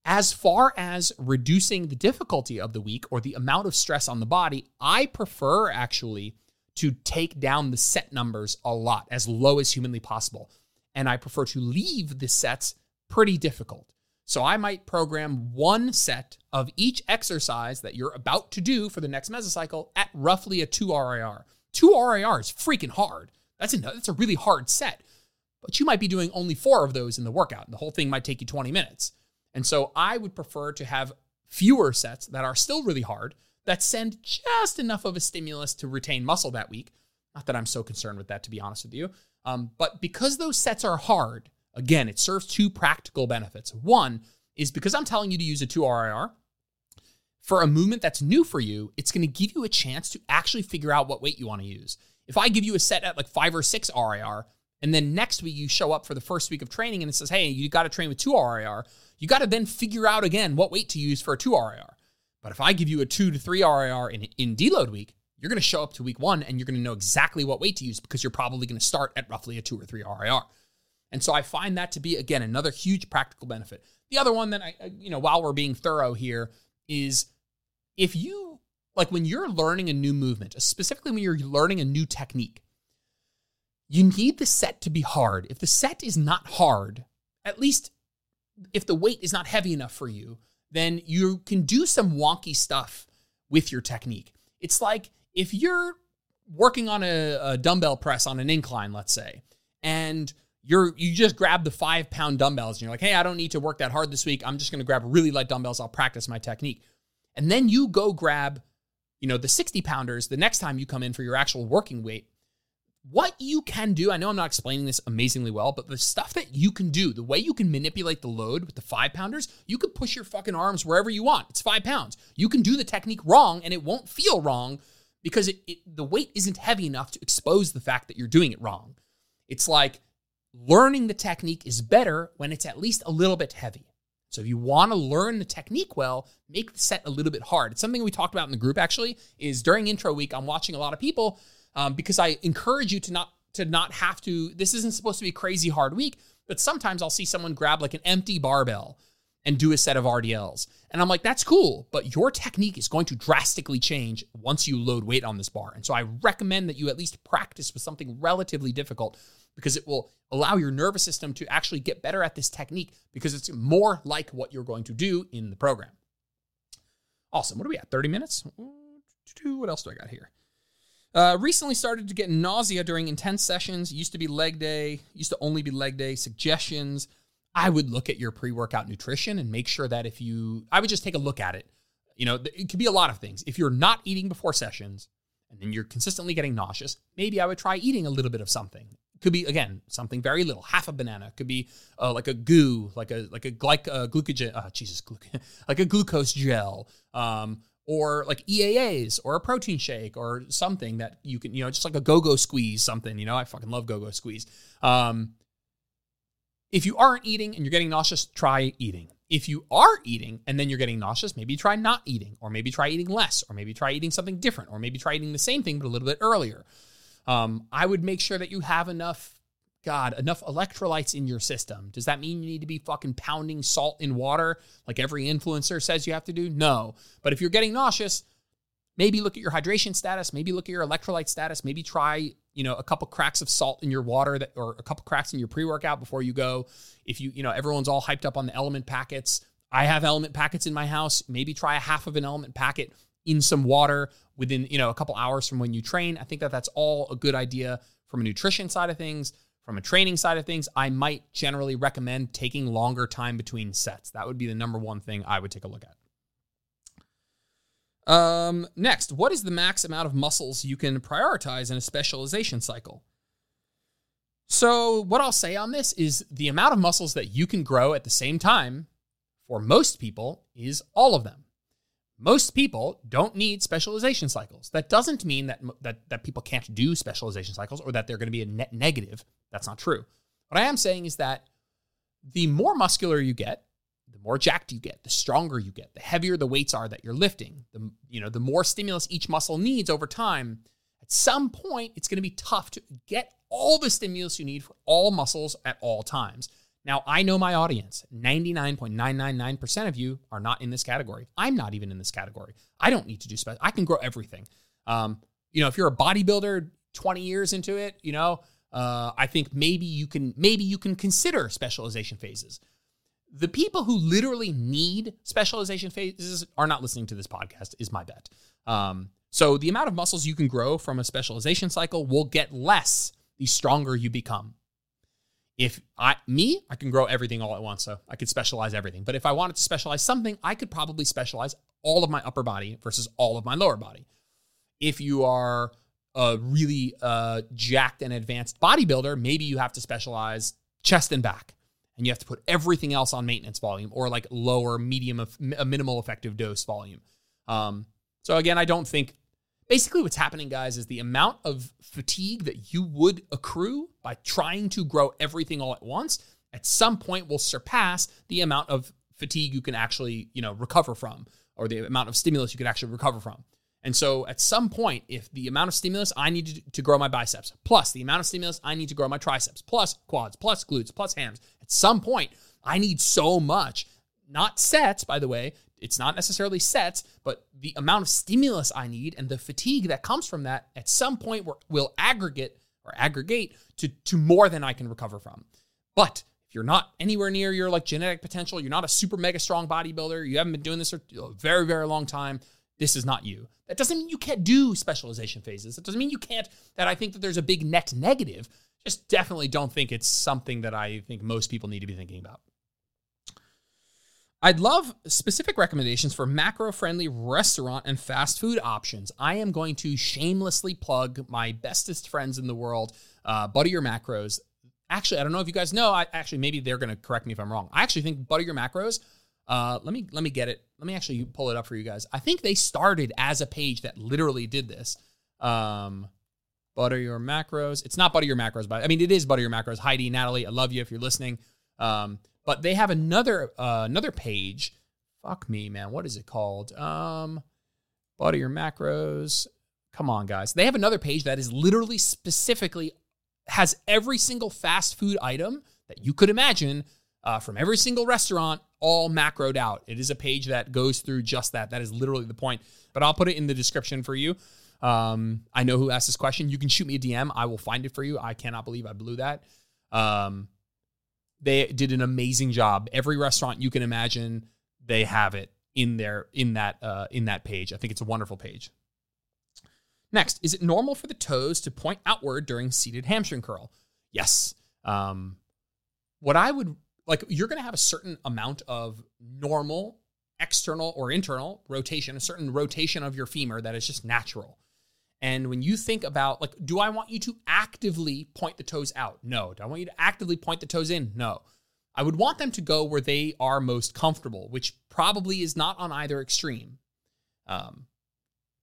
As far as reducing the difficulty of the week or the amount of stress on the body, I prefer actually to take down the set numbers a lot, as low as humanly possible. And I prefer to leave the sets pretty difficult. So I might program one set of each exercise that you're about to do for the next mesocycle at roughly a 2 RIR. 2 RIR is freaking hard. That's a, that's a really hard set. But you might be doing only four of those in the workout, and the whole thing might take you 20 minutes. And so I would prefer to have fewer sets that are still really hard that send just enough of a stimulus to retain muscle that week. Not that I'm so concerned with that, to be honest with you. Um, but because those sets are hard, again, it serves two practical benefits. One is because I'm telling you to use a 2 RIR, for a movement that's new for you, it's going to give you a chance to actually figure out what weight you want to use. If I give you a set at like five or six RIR, and then next week you show up for the first week of training and it says, hey, you got to train with two RIR, you got to then figure out again what weight to use for a two RIR. But if I give you a two to three RIR in, in deload week, you're going to show up to week one and you're going to know exactly what weight to use because you're probably going to start at roughly a two or three RIR. And so I find that to be, again, another huge practical benefit. The other one that I, you know, while we're being thorough here is if you, like when you're learning a new movement, specifically when you're learning a new technique, you need the set to be hard. If the set is not hard, at least if the weight is not heavy enough for you, then you can do some wonky stuff with your technique. It's like if you're working on a, a dumbbell press on an incline, let's say, and you're you just grab the five pound dumbbells and you're like, hey, I don't need to work that hard this week. I'm just gonna grab really light dumbbells. I'll practice my technique. And then you go grab, you know, the 60 pounders the next time you come in for your actual working weight what you can do, I know I'm not explaining this amazingly well, but the stuff that you can do, the way you can manipulate the load with the five pounders, you can push your fucking arms wherever you want. It's five pounds. You can do the technique wrong and it won't feel wrong because it, it, the weight isn't heavy enough to expose the fact that you're doing it wrong. It's like learning the technique is better when it's at least a little bit heavy. So if you want to learn the technique well, make the set a little bit hard. It's something we talked about in the group actually is during intro week, I'm watching a lot of people um, because I encourage you to not to not have to. This isn't supposed to be a crazy hard week, but sometimes I'll see someone grab like an empty barbell and do a set of RDLs. And I'm like, that's cool, but your technique is going to drastically change once you load weight on this bar. And so I recommend that you at least practice with something relatively difficult because it will allow your nervous system to actually get better at this technique because it's more like what you're going to do in the program. Awesome. What are we at? 30 minutes? What else do I got here? Uh, recently started to get nausea during intense sessions. Used to be leg day. Used to only be leg day. Suggestions. I would look at your pre workout nutrition and make sure that if you, I would just take a look at it. You know, it could be a lot of things. If you're not eating before sessions and then you're consistently getting nauseous, maybe I would try eating a little bit of something. Could be again something very little, half a banana. Could be uh, like a goo, like a like a glyc uh, glucogen. Uh, Jesus, gluc- like a glucose gel. Um, or like EAAs or a protein shake or something that you can, you know, just like a go-go squeeze, something, you know, I fucking love go-go squeeze. Um, if you aren't eating and you're getting nauseous, try eating. If you are eating and then you're getting nauseous, maybe try not eating, or maybe try eating less, or maybe try eating something different, or maybe try eating the same thing but a little bit earlier. Um, I would make sure that you have enough, God, enough electrolytes in your system. Does that mean you need to be fucking pounding salt in water like every influencer says you have to do? No. But if you're getting nauseous, maybe look at your hydration status, maybe look at your electrolyte status, maybe try, you know, a couple cracks of salt in your water that or a couple cracks in your pre-workout before you go. If you, you know, everyone's all hyped up on the LMNT packets. I have LMNT packets in my house. Maybe try a half of an LMNT packet in some water within, you know, a couple hours from when you train. I think that that's all a good idea from a nutrition side of things. From a training side of things, I might generally recommend taking longer time between sets. That would be the number one thing I would take a look at. Um, next, what is the max amount of muscles you can prioritize in a specialization cycle? So, what I'll say on this is the amount of muscles that you can grow at the same time for most people is all of them. Most people don't need specialization cycles. That doesn't mean that, that, that people can't do specialization cycles or that they're going to be a net negative. That's not true. What I am saying is that the more muscular you get, the more jacked you get, the stronger you get, the heavier the weights are that you're lifting, the you know, the more stimulus each muscle needs over time. At some point, it's going to be tough to get all the stimulus you need for all muscles at all times. Now, I know my audience. 99.999% of you are not in this category. I'm not even in this category. I don't need to do special. I can grow everything. Um, you know, if you're a bodybuilder 20 years into it, you know, uh, I think maybe you can maybe you can consider specialization phases the people who literally need specialization phases are not listening to this podcast, is my bet. Um, so the amount of muscles you can grow from a specialization cycle will get less the stronger you become. If I me, I can grow everything all at once, so I could specialize everything. But if I wanted to specialize something, I could probably specialize all of my upper body versus all of my lower body. If you are a really uh, jacked and advanced bodybuilder, maybe you have to specialize chest and back and you have to put everything else on maintenance volume or like lower medium of a minimal effective dose volume. Um, so again, I don't think basically what's happening, guys, is the amount of fatigue that you would accrue by trying to grow everything all at once at some point will surpass the amount of fatigue you can actually, you know, recover from or the amount of stimulus you can actually recover from. And so at some point, if the amount of stimulus I need to, grow my biceps, plus the amount of stimulus I need to grow my triceps, plus quads, plus glutes, plus hams, at some point, I need so much, not sets, by the way. It's not necessarily sets, but the amount of stimulus I need and the fatigue that comes from that at some point will aggregate or aggregate to, to more than I can recover from. But if you're not anywhere near your like genetic potential, you're not a super mega strong bodybuilder, you haven't been doing this for a very, very long time, this is not you. That doesn't mean you can't do specialization phases. That doesn't mean you can't, that I think that there's a big net negative. Just definitely don't think it's something that I think most people need to be thinking about. I'd love specific recommendations for macro friendly restaurant and fast food options. I am going to shamelessly plug my bestest friends in the world, uh, Butter Your Macros. Actually, I don't know if you guys know. I actually maybe they're going to correct me if I'm wrong. I actually think Butter Your Macros uh, let me let me get it. Let me actually pull it up for you guys. I think they started as a page that literally did this. Um, butter your macros. It's not butter your macros, but I mean it is butter your macros. Heidi, Natalie, I love you if you're listening. Um, but they have another uh, another page. Fuck me, man. What is it called? Um, your macros. Come on, guys. They have another page that is literally specifically has every single fast food item that you could imagine uh, from every single restaurant, all macroed out. It is a page that goes through just that. That is literally the point. But I'll put it in the description for you. Um, I know who asked this question. You can shoot me a DM. I will find it for you. I cannot believe I blew that. Um, they did an amazing job. Every restaurant you can imagine, they have it in there in that uh, in that page. I think it's a wonderful page. Next, is it normal for the toes to point outward during seated hamstring curl? Yes. Um, what I would like, you're going to have a certain amount of normal external or internal rotation, a certain rotation of your femur that is just natural. And when you think about, like, do I want you to actively point the toes out? No. Do I want you to actively point the toes in? No. I would want them to go where they are most comfortable, which probably is not on either extreme. Um,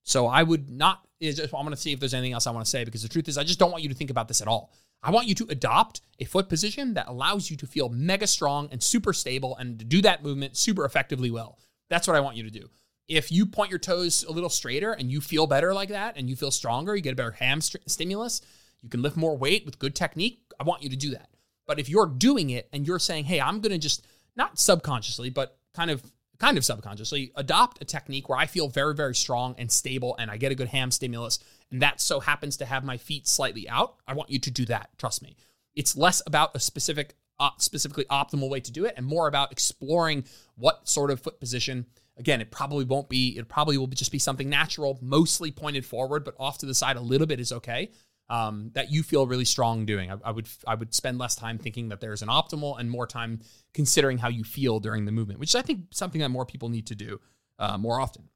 so I would not. Just, I'm going to see if there's anything else I want to say because the truth is, I just don't want you to think about this at all. I want you to adopt a foot position that allows you to feel mega strong and super stable and to do that movement super effectively well. That's what I want you to do. If you point your toes a little straighter and you feel better like that and you feel stronger, you get a better ham st- stimulus, you can lift more weight with good technique, I want you to do that. But if you're doing it and you're saying, "Hey, I'm going to just not subconsciously, but kind of kind of subconsciously adopt a technique where I feel very very strong and stable and I get a good ham stimulus and that so happens to have my feet slightly out, I want you to do that, trust me. It's less about a specific uh, specifically optimal way to do it and more about exploring what sort of foot position again it probably won't be it probably will just be something natural mostly pointed forward but off to the side a little bit is okay um, that you feel really strong doing. I, I, would I would spend less time thinking that there's an optimal and more time considering how you feel during the movement, which is I think something that more people need to do uh, more often.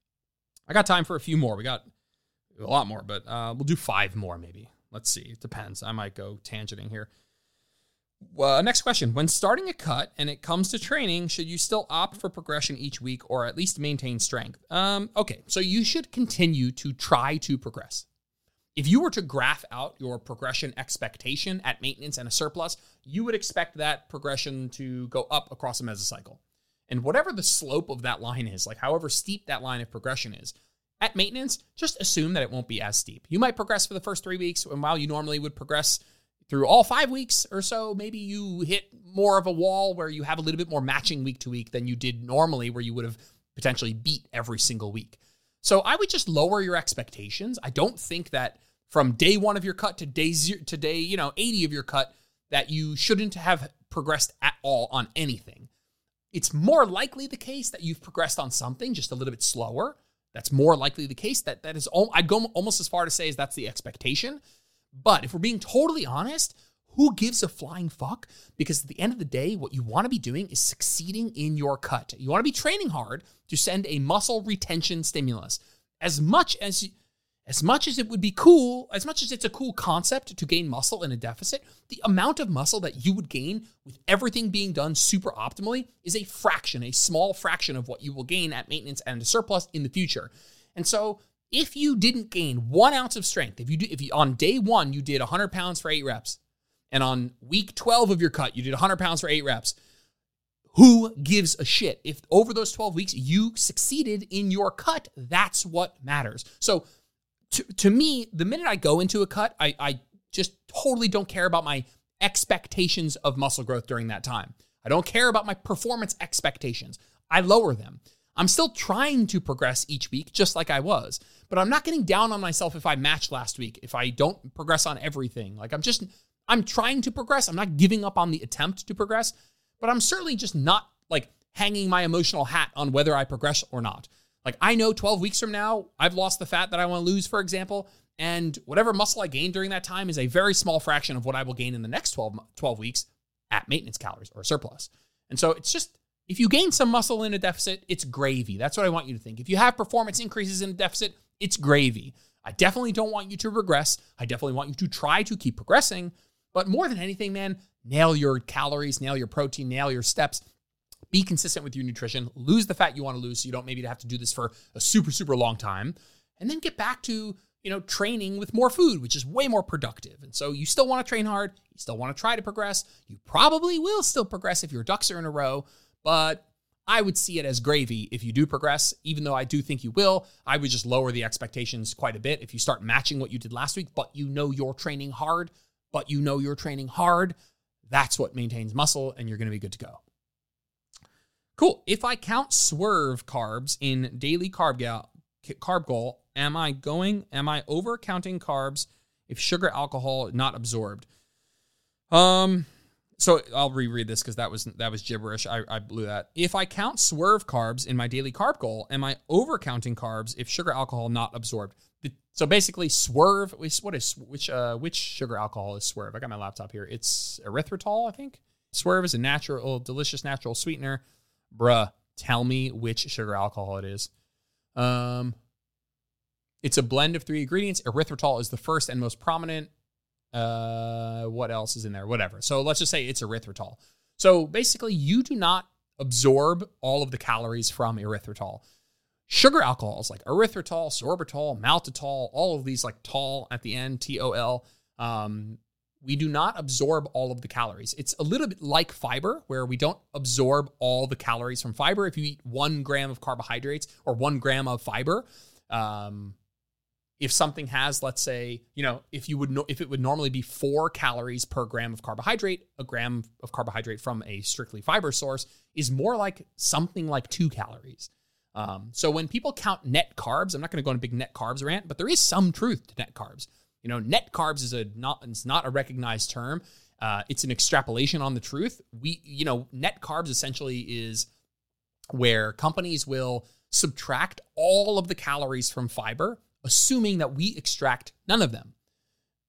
I got time for a few more. We got a lot more, but uh, we'll do five more maybe. Let's see. It depends. I might go tangenting here. Uh, next question. When starting a cut and it comes to training, should you still opt for progression each week or at least maintain strength? Um, okay, so you should continue to try to progress. If you were to graph out your progression expectation at maintenance and a surplus, you would expect that progression to go up across a mesocycle. And whatever the slope of that line is, like however steep that line of progression is, at maintenance, just assume that it won't be as steep. You might progress for the first three weeks, and while you normally would progress through all five weeks or so, maybe you hit more of a wall where you have a little bit more matching week to week than you did normally, where you would have potentially beat every single week. So I would just lower your expectations. I don't think that from day one of your cut to day zero to day, you know, 80 of your cut that you shouldn't have progressed at all on anything. It's more likely the case that you've progressed on something just a little bit slower. That's more likely the case. That that is, I'd go almost as far to say as that's the expectation. But if we're being totally honest, who gives a flying fuck? Because at the end of the day, what you want to be doing is succeeding in your cut. You want to be training hard to send a muscle retention stimulus. As much as as much as it would be cool, as much as it's a cool concept to gain muscle in a deficit, the amount of muscle that you would gain with everything being done super optimally is a fraction, a small fraction of what you will gain at maintenance and a surplus in the future. And so, if you didn't gain one ounce of strength, if you do, if you on day one you did 100 pounds for eight reps, and on week 12 of your cut you did 100 pounds for eight reps, who gives a shit? If over those 12 weeks you succeeded in your cut, that's what matters. So to, to me, the minute I go into a cut, I, I just totally don't care about my expectations of muscle growth during that time. I don't care about my performance expectations. I lower them. I'm still trying to progress each week, just like I was, but I'm not getting down on myself if I match last week, if I don't progress on everything. Like I'm just, I'm trying to progress. I'm not giving up on the attempt to progress, but I'm certainly just not like hanging my emotional hat on whether I progress or not. Like I know 12 weeks from now, I've lost the fat that I want to lose, for example, and whatever muscle I gain during that time is a very small fraction of what I will gain in the next 12, 12 weeks at maintenance calories or surplus. And so it's just, if you gain some muscle in a deficit, it's gravy. That's what I want you to think. If you have performance increases in a deficit, it's gravy. I definitely don't want you to regress. I definitely want you to try to keep progressing. But more than anything, man, nail your calories, nail your protein, nail your steps, be consistent with your nutrition, lose the fat you want to lose so you don't maybe have to do this for a super, super long time, and then get back to, you know, training with more food, which is way more productive. And so you still want to train hard, you still want to try to progress. You probably will still progress if your ducks are in a row, but I would see it as gravy if you do progress, even though I do think you will. I would just lower the expectations quite a bit if you start matching what you did last week, but you know you're training hard, but you know you're training hard. That's what maintains muscle, and you're going to be good to go. Cool. If I count swerve carbs in daily carb, gal- carb goal, am I going, am I over counting carbs if sugar alcohol not absorbed? Um, so I'll reread this because that was that was gibberish. I, I blew that. If I count swerve carbs in my daily carb goal, am I overcounting carbs if sugar alcohol not absorbed? So basically, Swerve. What is which? Uh, which sugar alcohol is Swerve? I got my laptop here. It's erythritol, I think. Swerve is a natural, delicious natural sweetener. Bruh, tell me which sugar alcohol it is. Um, it's a blend of three ingredients. Erythritol is the first and most prominent. Uh, what else is in there? Whatever. So let's just say it's erythritol. So basically, you do not absorb all of the calories from erythritol. Sugar alcohols like erythritol, sorbitol, maltitol, all of these like tol at the end, T O L, um, we do not absorb all of the calories. It's a little bit like fiber, where we don't absorb all the calories from fiber. If you eat one gram of carbohydrates or one gram of fiber, um, if something has, let's say, you know, if you would no, if it would normally be four calories per gram of carbohydrate, a gram of carbohydrate from a strictly fiber source is more like something like two calories. Um, so when people count net carbs, I'm not going to go on a big net carbs rant, but there is some truth to net carbs. You know, net carbs is a not it's not a recognized term. Uh, it's an extrapolation on the truth. We, you know, net carbs essentially is where companies will subtract all of the calories from fiber assuming that we extract none of them.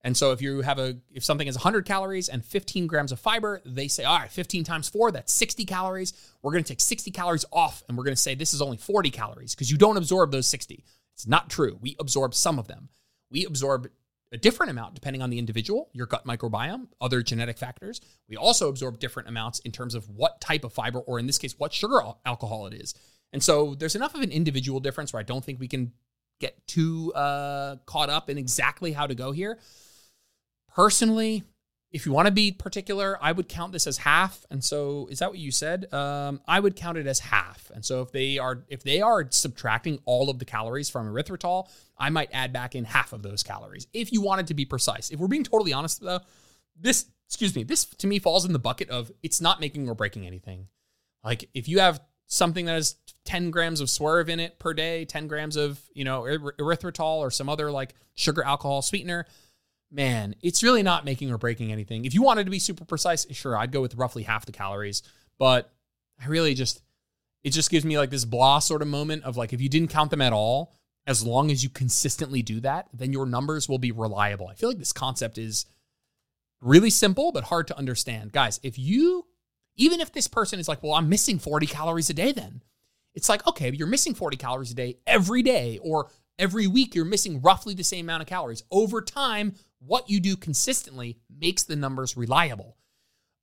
And so if you have a if something is 100 calories and 15 grams of fiber, they say, all right, 15 times 4, that's 60 calories. We're going to take 60 calories off and we're going to say this is only 40 calories because you don't absorb those 60. It's not true. We absorb some of them. We absorb a different amount depending on the individual, your gut microbiome, other genetic factors. We also absorb different amounts in terms of what type of fiber or in this case what sugar alcohol it is. And so there's enough of an individual difference where I don't think we can get too uh, caught up in exactly how to go here. Personally, if you want to be particular, I would count this as half. And so, is that what you said? Um, I would count it as half. And so, if they are if they are subtracting all of the calories from erythritol, I might add back in half of those calories. If you wanted to be precise, if we're being totally honest though, this excuse me, this to me falls in the bucket of it's not making or breaking anything. Like if you have something that has 10 grams of swerve in it per day, 10 grams of, you know, erythritol or some other like sugar alcohol sweetener, man, it's really not making or breaking anything. If you wanted to be super precise, sure, I'd go with roughly half the calories, but I really just it just gives me like this blah sort of moment of like if you didn't count them at all, as long as you consistently do that, then your numbers will be reliable. I feel like this concept is really simple but hard to understand. Guys, if you even if this person is like, well, I'm missing 40 calories a day then. It's like, okay, you're missing 40 calories a day every day, or every week you're missing roughly the same amount of calories. Over time, what you do consistently makes the numbers reliable.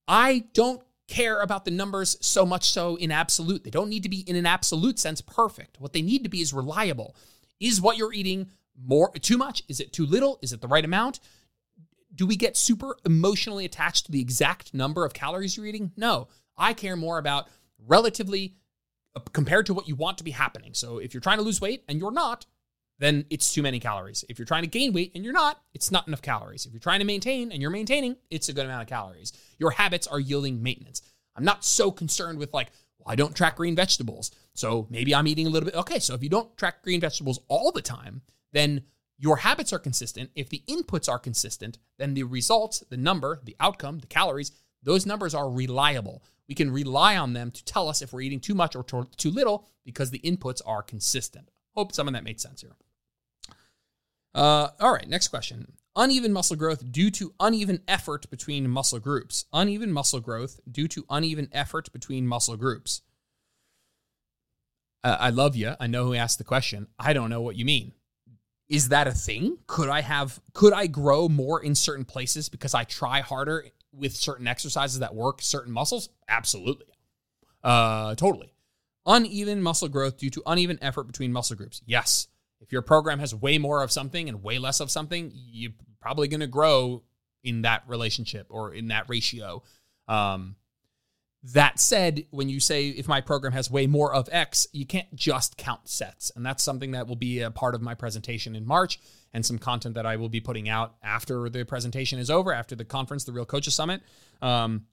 I don't care about the numbers so much so in absolute. They don't need to be in an absolute sense perfect. What they need to be is reliable. Is what you're eating more too much? Is it too little? Is it the right amount? Do we get super emotionally attached to the exact number of calories you're eating? No. I care more about relatively uh, compared to what you want to be happening. So if you're trying to lose weight and you're not, then it's too many calories. If you're trying to gain weight and you're not, it's not enough calories. If you're trying to maintain and you're maintaining, it's a good amount of calories. Your habits are yielding maintenance. I'm not so concerned with like, well, I don't track green vegetables. So maybe I'm eating a little bit. Okay, so if you don't track green vegetables all the time, then your habits are consistent. If the inputs are consistent, then the results, the number, the outcome, the calories, those numbers are reliable. We can rely on them to tell us if we're eating too much or too little because the inputs are consistent. Hope some of that made sense here. Uh, all right, next question. Uneven muscle growth due to uneven effort between muscle groups. Uneven muscle growth due to uneven effort between muscle groups. Uh, I love you. I know who asked the question. I don't know what you mean is that a thing? Could I have could I grow more in certain places because I try harder with certain exercises that work certain muscles? Absolutely. Uh totally. Uneven muscle growth due to uneven effort between muscle groups. Yes. If your program has way more of something and way less of something, you're probably going to grow in that relationship or in that ratio. Um, that said, when you say if my program has way more of X, you can't just count sets. And that's something that will be a part of my presentation in March and some content that I will be putting out after the presentation is over, after the conference, the Real Coaches Summit. Um,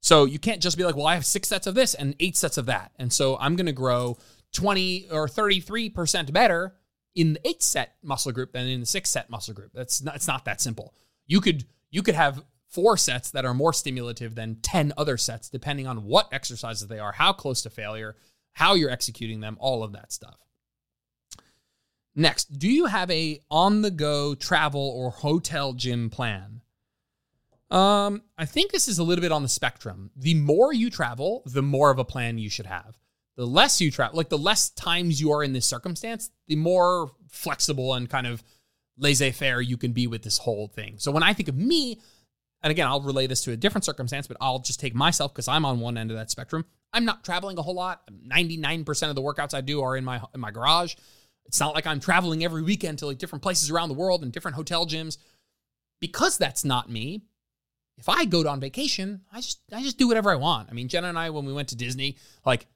so you can't just be like, well, I have six sets of this and eight sets of that. And so I'm going to grow 20 or 33% better in the eight set muscle group than in the six set muscle group. That's not, it's not that simple. You could, you could have four sets that are more stimulative than 10 other sets, depending on what exercises they are, how close to failure, how you're executing them, all of that stuff. Next, do you have a on the go travel or hotel gym plan? Um, I think this is a little bit on the spectrum. The more you travel, the more of a plan you should have. The less you travel, like the less times you are in this circumstance, the more flexible and kind of laissez faire you can be with this whole thing. So when I think of me, and again, I'll relay this to a different circumstance, but I'll just take myself because I'm on one end of that spectrum. I'm not traveling a whole lot. 99% of the workouts I do are in my in my garage. It's not like I'm traveling every weekend to like different places around the world and different hotel gyms. Because that's not me, if I go on vacation, I just I just do whatever I want. I mean, Jenna and I, when we went to Disney, like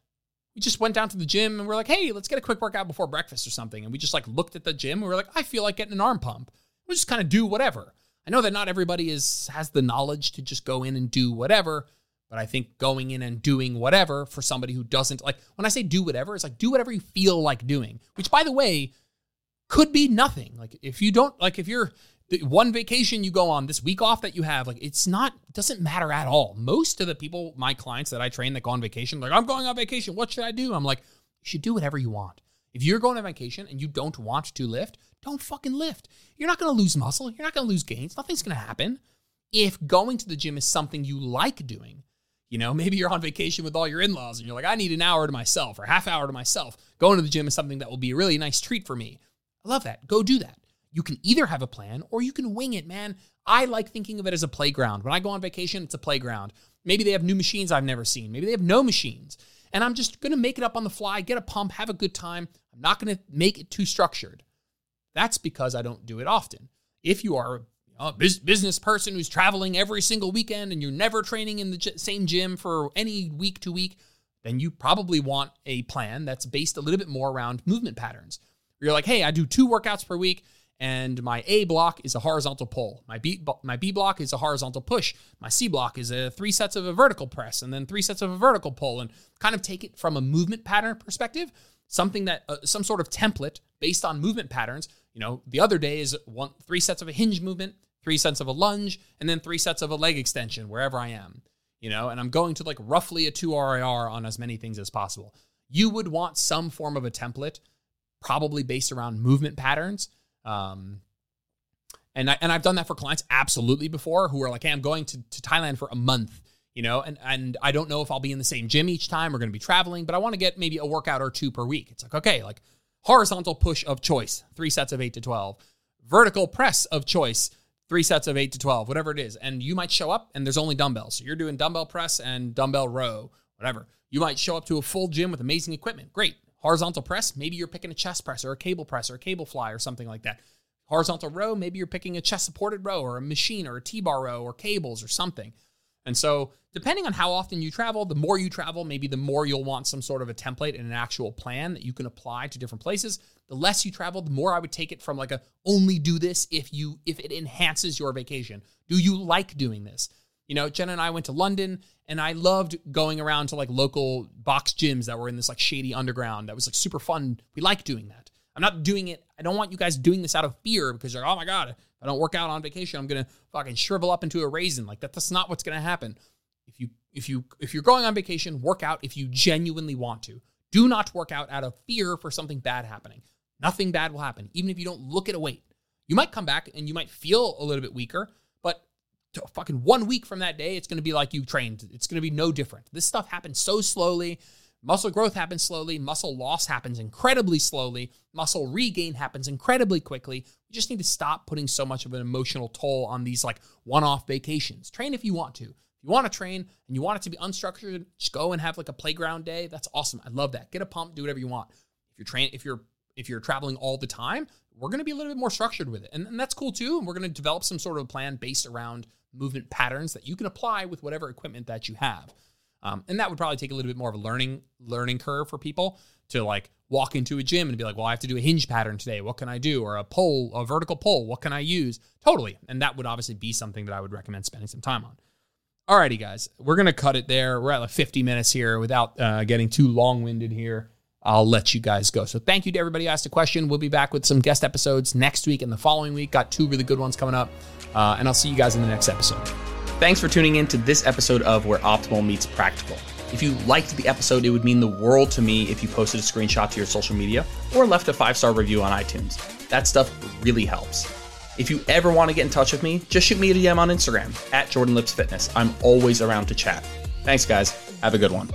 we just went down to the gym and we're like, hey, let's get a quick workout before breakfast or something. And we just like looked at the gym and we are like, I feel like getting an arm pump. We just kind of do whatever. I know that not everybody is has the knowledge to just go in and do whatever, but I think going in and doing whatever for somebody who doesn't like when I say do whatever, it's like do whatever you feel like doing, which by the way could be nothing. Like if you don't like if you're the one vacation you go on, this week off that you have, like it's not doesn't matter at all. Most of the people, my clients that I train that go on vacation, like I'm going on vacation. What should I do? I'm like, you should do whatever you want. If you're going on vacation and you don't want to lift, don't fucking lift. You're not going to lose muscle. You're not going to lose gains. Nothing's going to happen. If going to the gym is something you like doing, you know, maybe you're on vacation with all your in laws and you're like, I need an hour to myself or half hour to myself. Going to the gym is something that will be a really nice treat for me. I love that. Go do that. You can either have a plan or you can wing it, man. I like thinking of it as a playground. When I go on vacation, it's a playground. Maybe they have new machines I've never seen. Maybe they have no machines. And I'm just going to make it up on the fly, get a pump, have a good time. I'm not going to make it too structured. That's because I don't do it often. If you are a business person who's traveling every single weekend and you're never training in the same gym for any week to week, then you probably want a plan that's based a little bit more around movement patterns. You're like, hey, I do two workouts per week and my A block is a horizontal pull. My B my B block is a horizontal push. My C block is a three sets of a vertical press and then three sets of a vertical pull and kind of take it from a movement pattern perspective, something that uh, some sort of template based on movement patterns. You know, the other day is one three sets of a hinge movement, three sets of a lunge, and then three sets of a leg extension wherever I am. You know, and I'm going to like roughly a 2 RIR on as many things as possible. You would want some form of a template probably based around movement patterns um, and I, and I've done that for clients absolutely before who are like, hey, I'm going to, to Thailand for a month, you know, and and I don't know if I'll be in the same gym each time. We're going to be traveling, but I want to get maybe a workout or two per week. It's like okay, like horizontal push of choice, three sets of eight to twelve, vertical press of choice, three sets of eight to twelve, whatever it is. And you might show up and there's only dumbbells, so you're doing dumbbell press and dumbbell row, whatever. You might show up to a full gym with amazing equipment. Great horizontal press, maybe you're picking a chest press or a cable press or a cable fly or something like that. Horizontal row, maybe you're picking a chest supported row or a machine or a T bar row or cables or something. And so, depending on how often you travel, the more you travel, maybe the more you'll want some sort of a template and an actual plan that you can apply to different places. The less you travel, the more I would take it from like a only do this if you if it enhances your vacation. Do you like doing this? You know, Jenna and I went to London and I loved going around to like local box gyms that were in this like shady underground. That was like super fun. We like doing that. I'm not doing it. I don't want you guys doing this out of fear because you're, oh my God, if I don't work out on vacation, I'm gonna fucking shrivel up into a raisin. Like that, that's not what's gonna happen. If you if you if you're going on vacation, work out if you genuinely want to. Do not work out out of fear for something bad happening. Nothing bad will happen, even if you don't look at a weight. You might come back and you might feel a little bit weaker, but fucking one week from that day, it's going to be like you trained. It's going to be no different. This stuff happens so slowly. Muscle growth happens slowly. Muscle loss happens incredibly slowly. Muscle regain happens incredibly quickly. You just need to stop putting so much of an emotional toll on these like one off vacations. Train if you want to. If you want to train and you want it to be unstructured, just go and have like a playground day. That's awesome. I love that. Get a pump, do whatever you want. If you're train, if you're if you're traveling all the time, we're going to be a little bit more structured with it. And, and that's cool too. And we're going to develop some sort of plan based around movement patterns that you can apply with whatever equipment that you have. Um, and that would probably take a little bit more of a learning learning curve for people to like walk into a gym and be like, well, I have to do a hinge pattern today. What can I do? Or a pole, a vertical pole. What can I use? Totally. And that would obviously be something that I would recommend spending some time on. Alrighty, guys, we're gonna cut it there. We're at like 50 minutes here without uh, getting too long winded here. I'll let you guys go. So thank you to everybody who asked a question. We'll be back with some guest episodes next week and the following week. Got two really good ones coming up. Uh, and I'll see you guys in the next episode. Thanks for tuning in to this episode of Where Optimal Meets Practical. If you liked the episode, it would mean the world to me if you posted a screenshot to your social media or left a five star review on iTunes. That stuff really helps. If you ever want to get in touch with me, just shoot me a DM on Instagram at Jordan Lips Fitness. I'm always around to chat. Thanks, guys. Have a good one.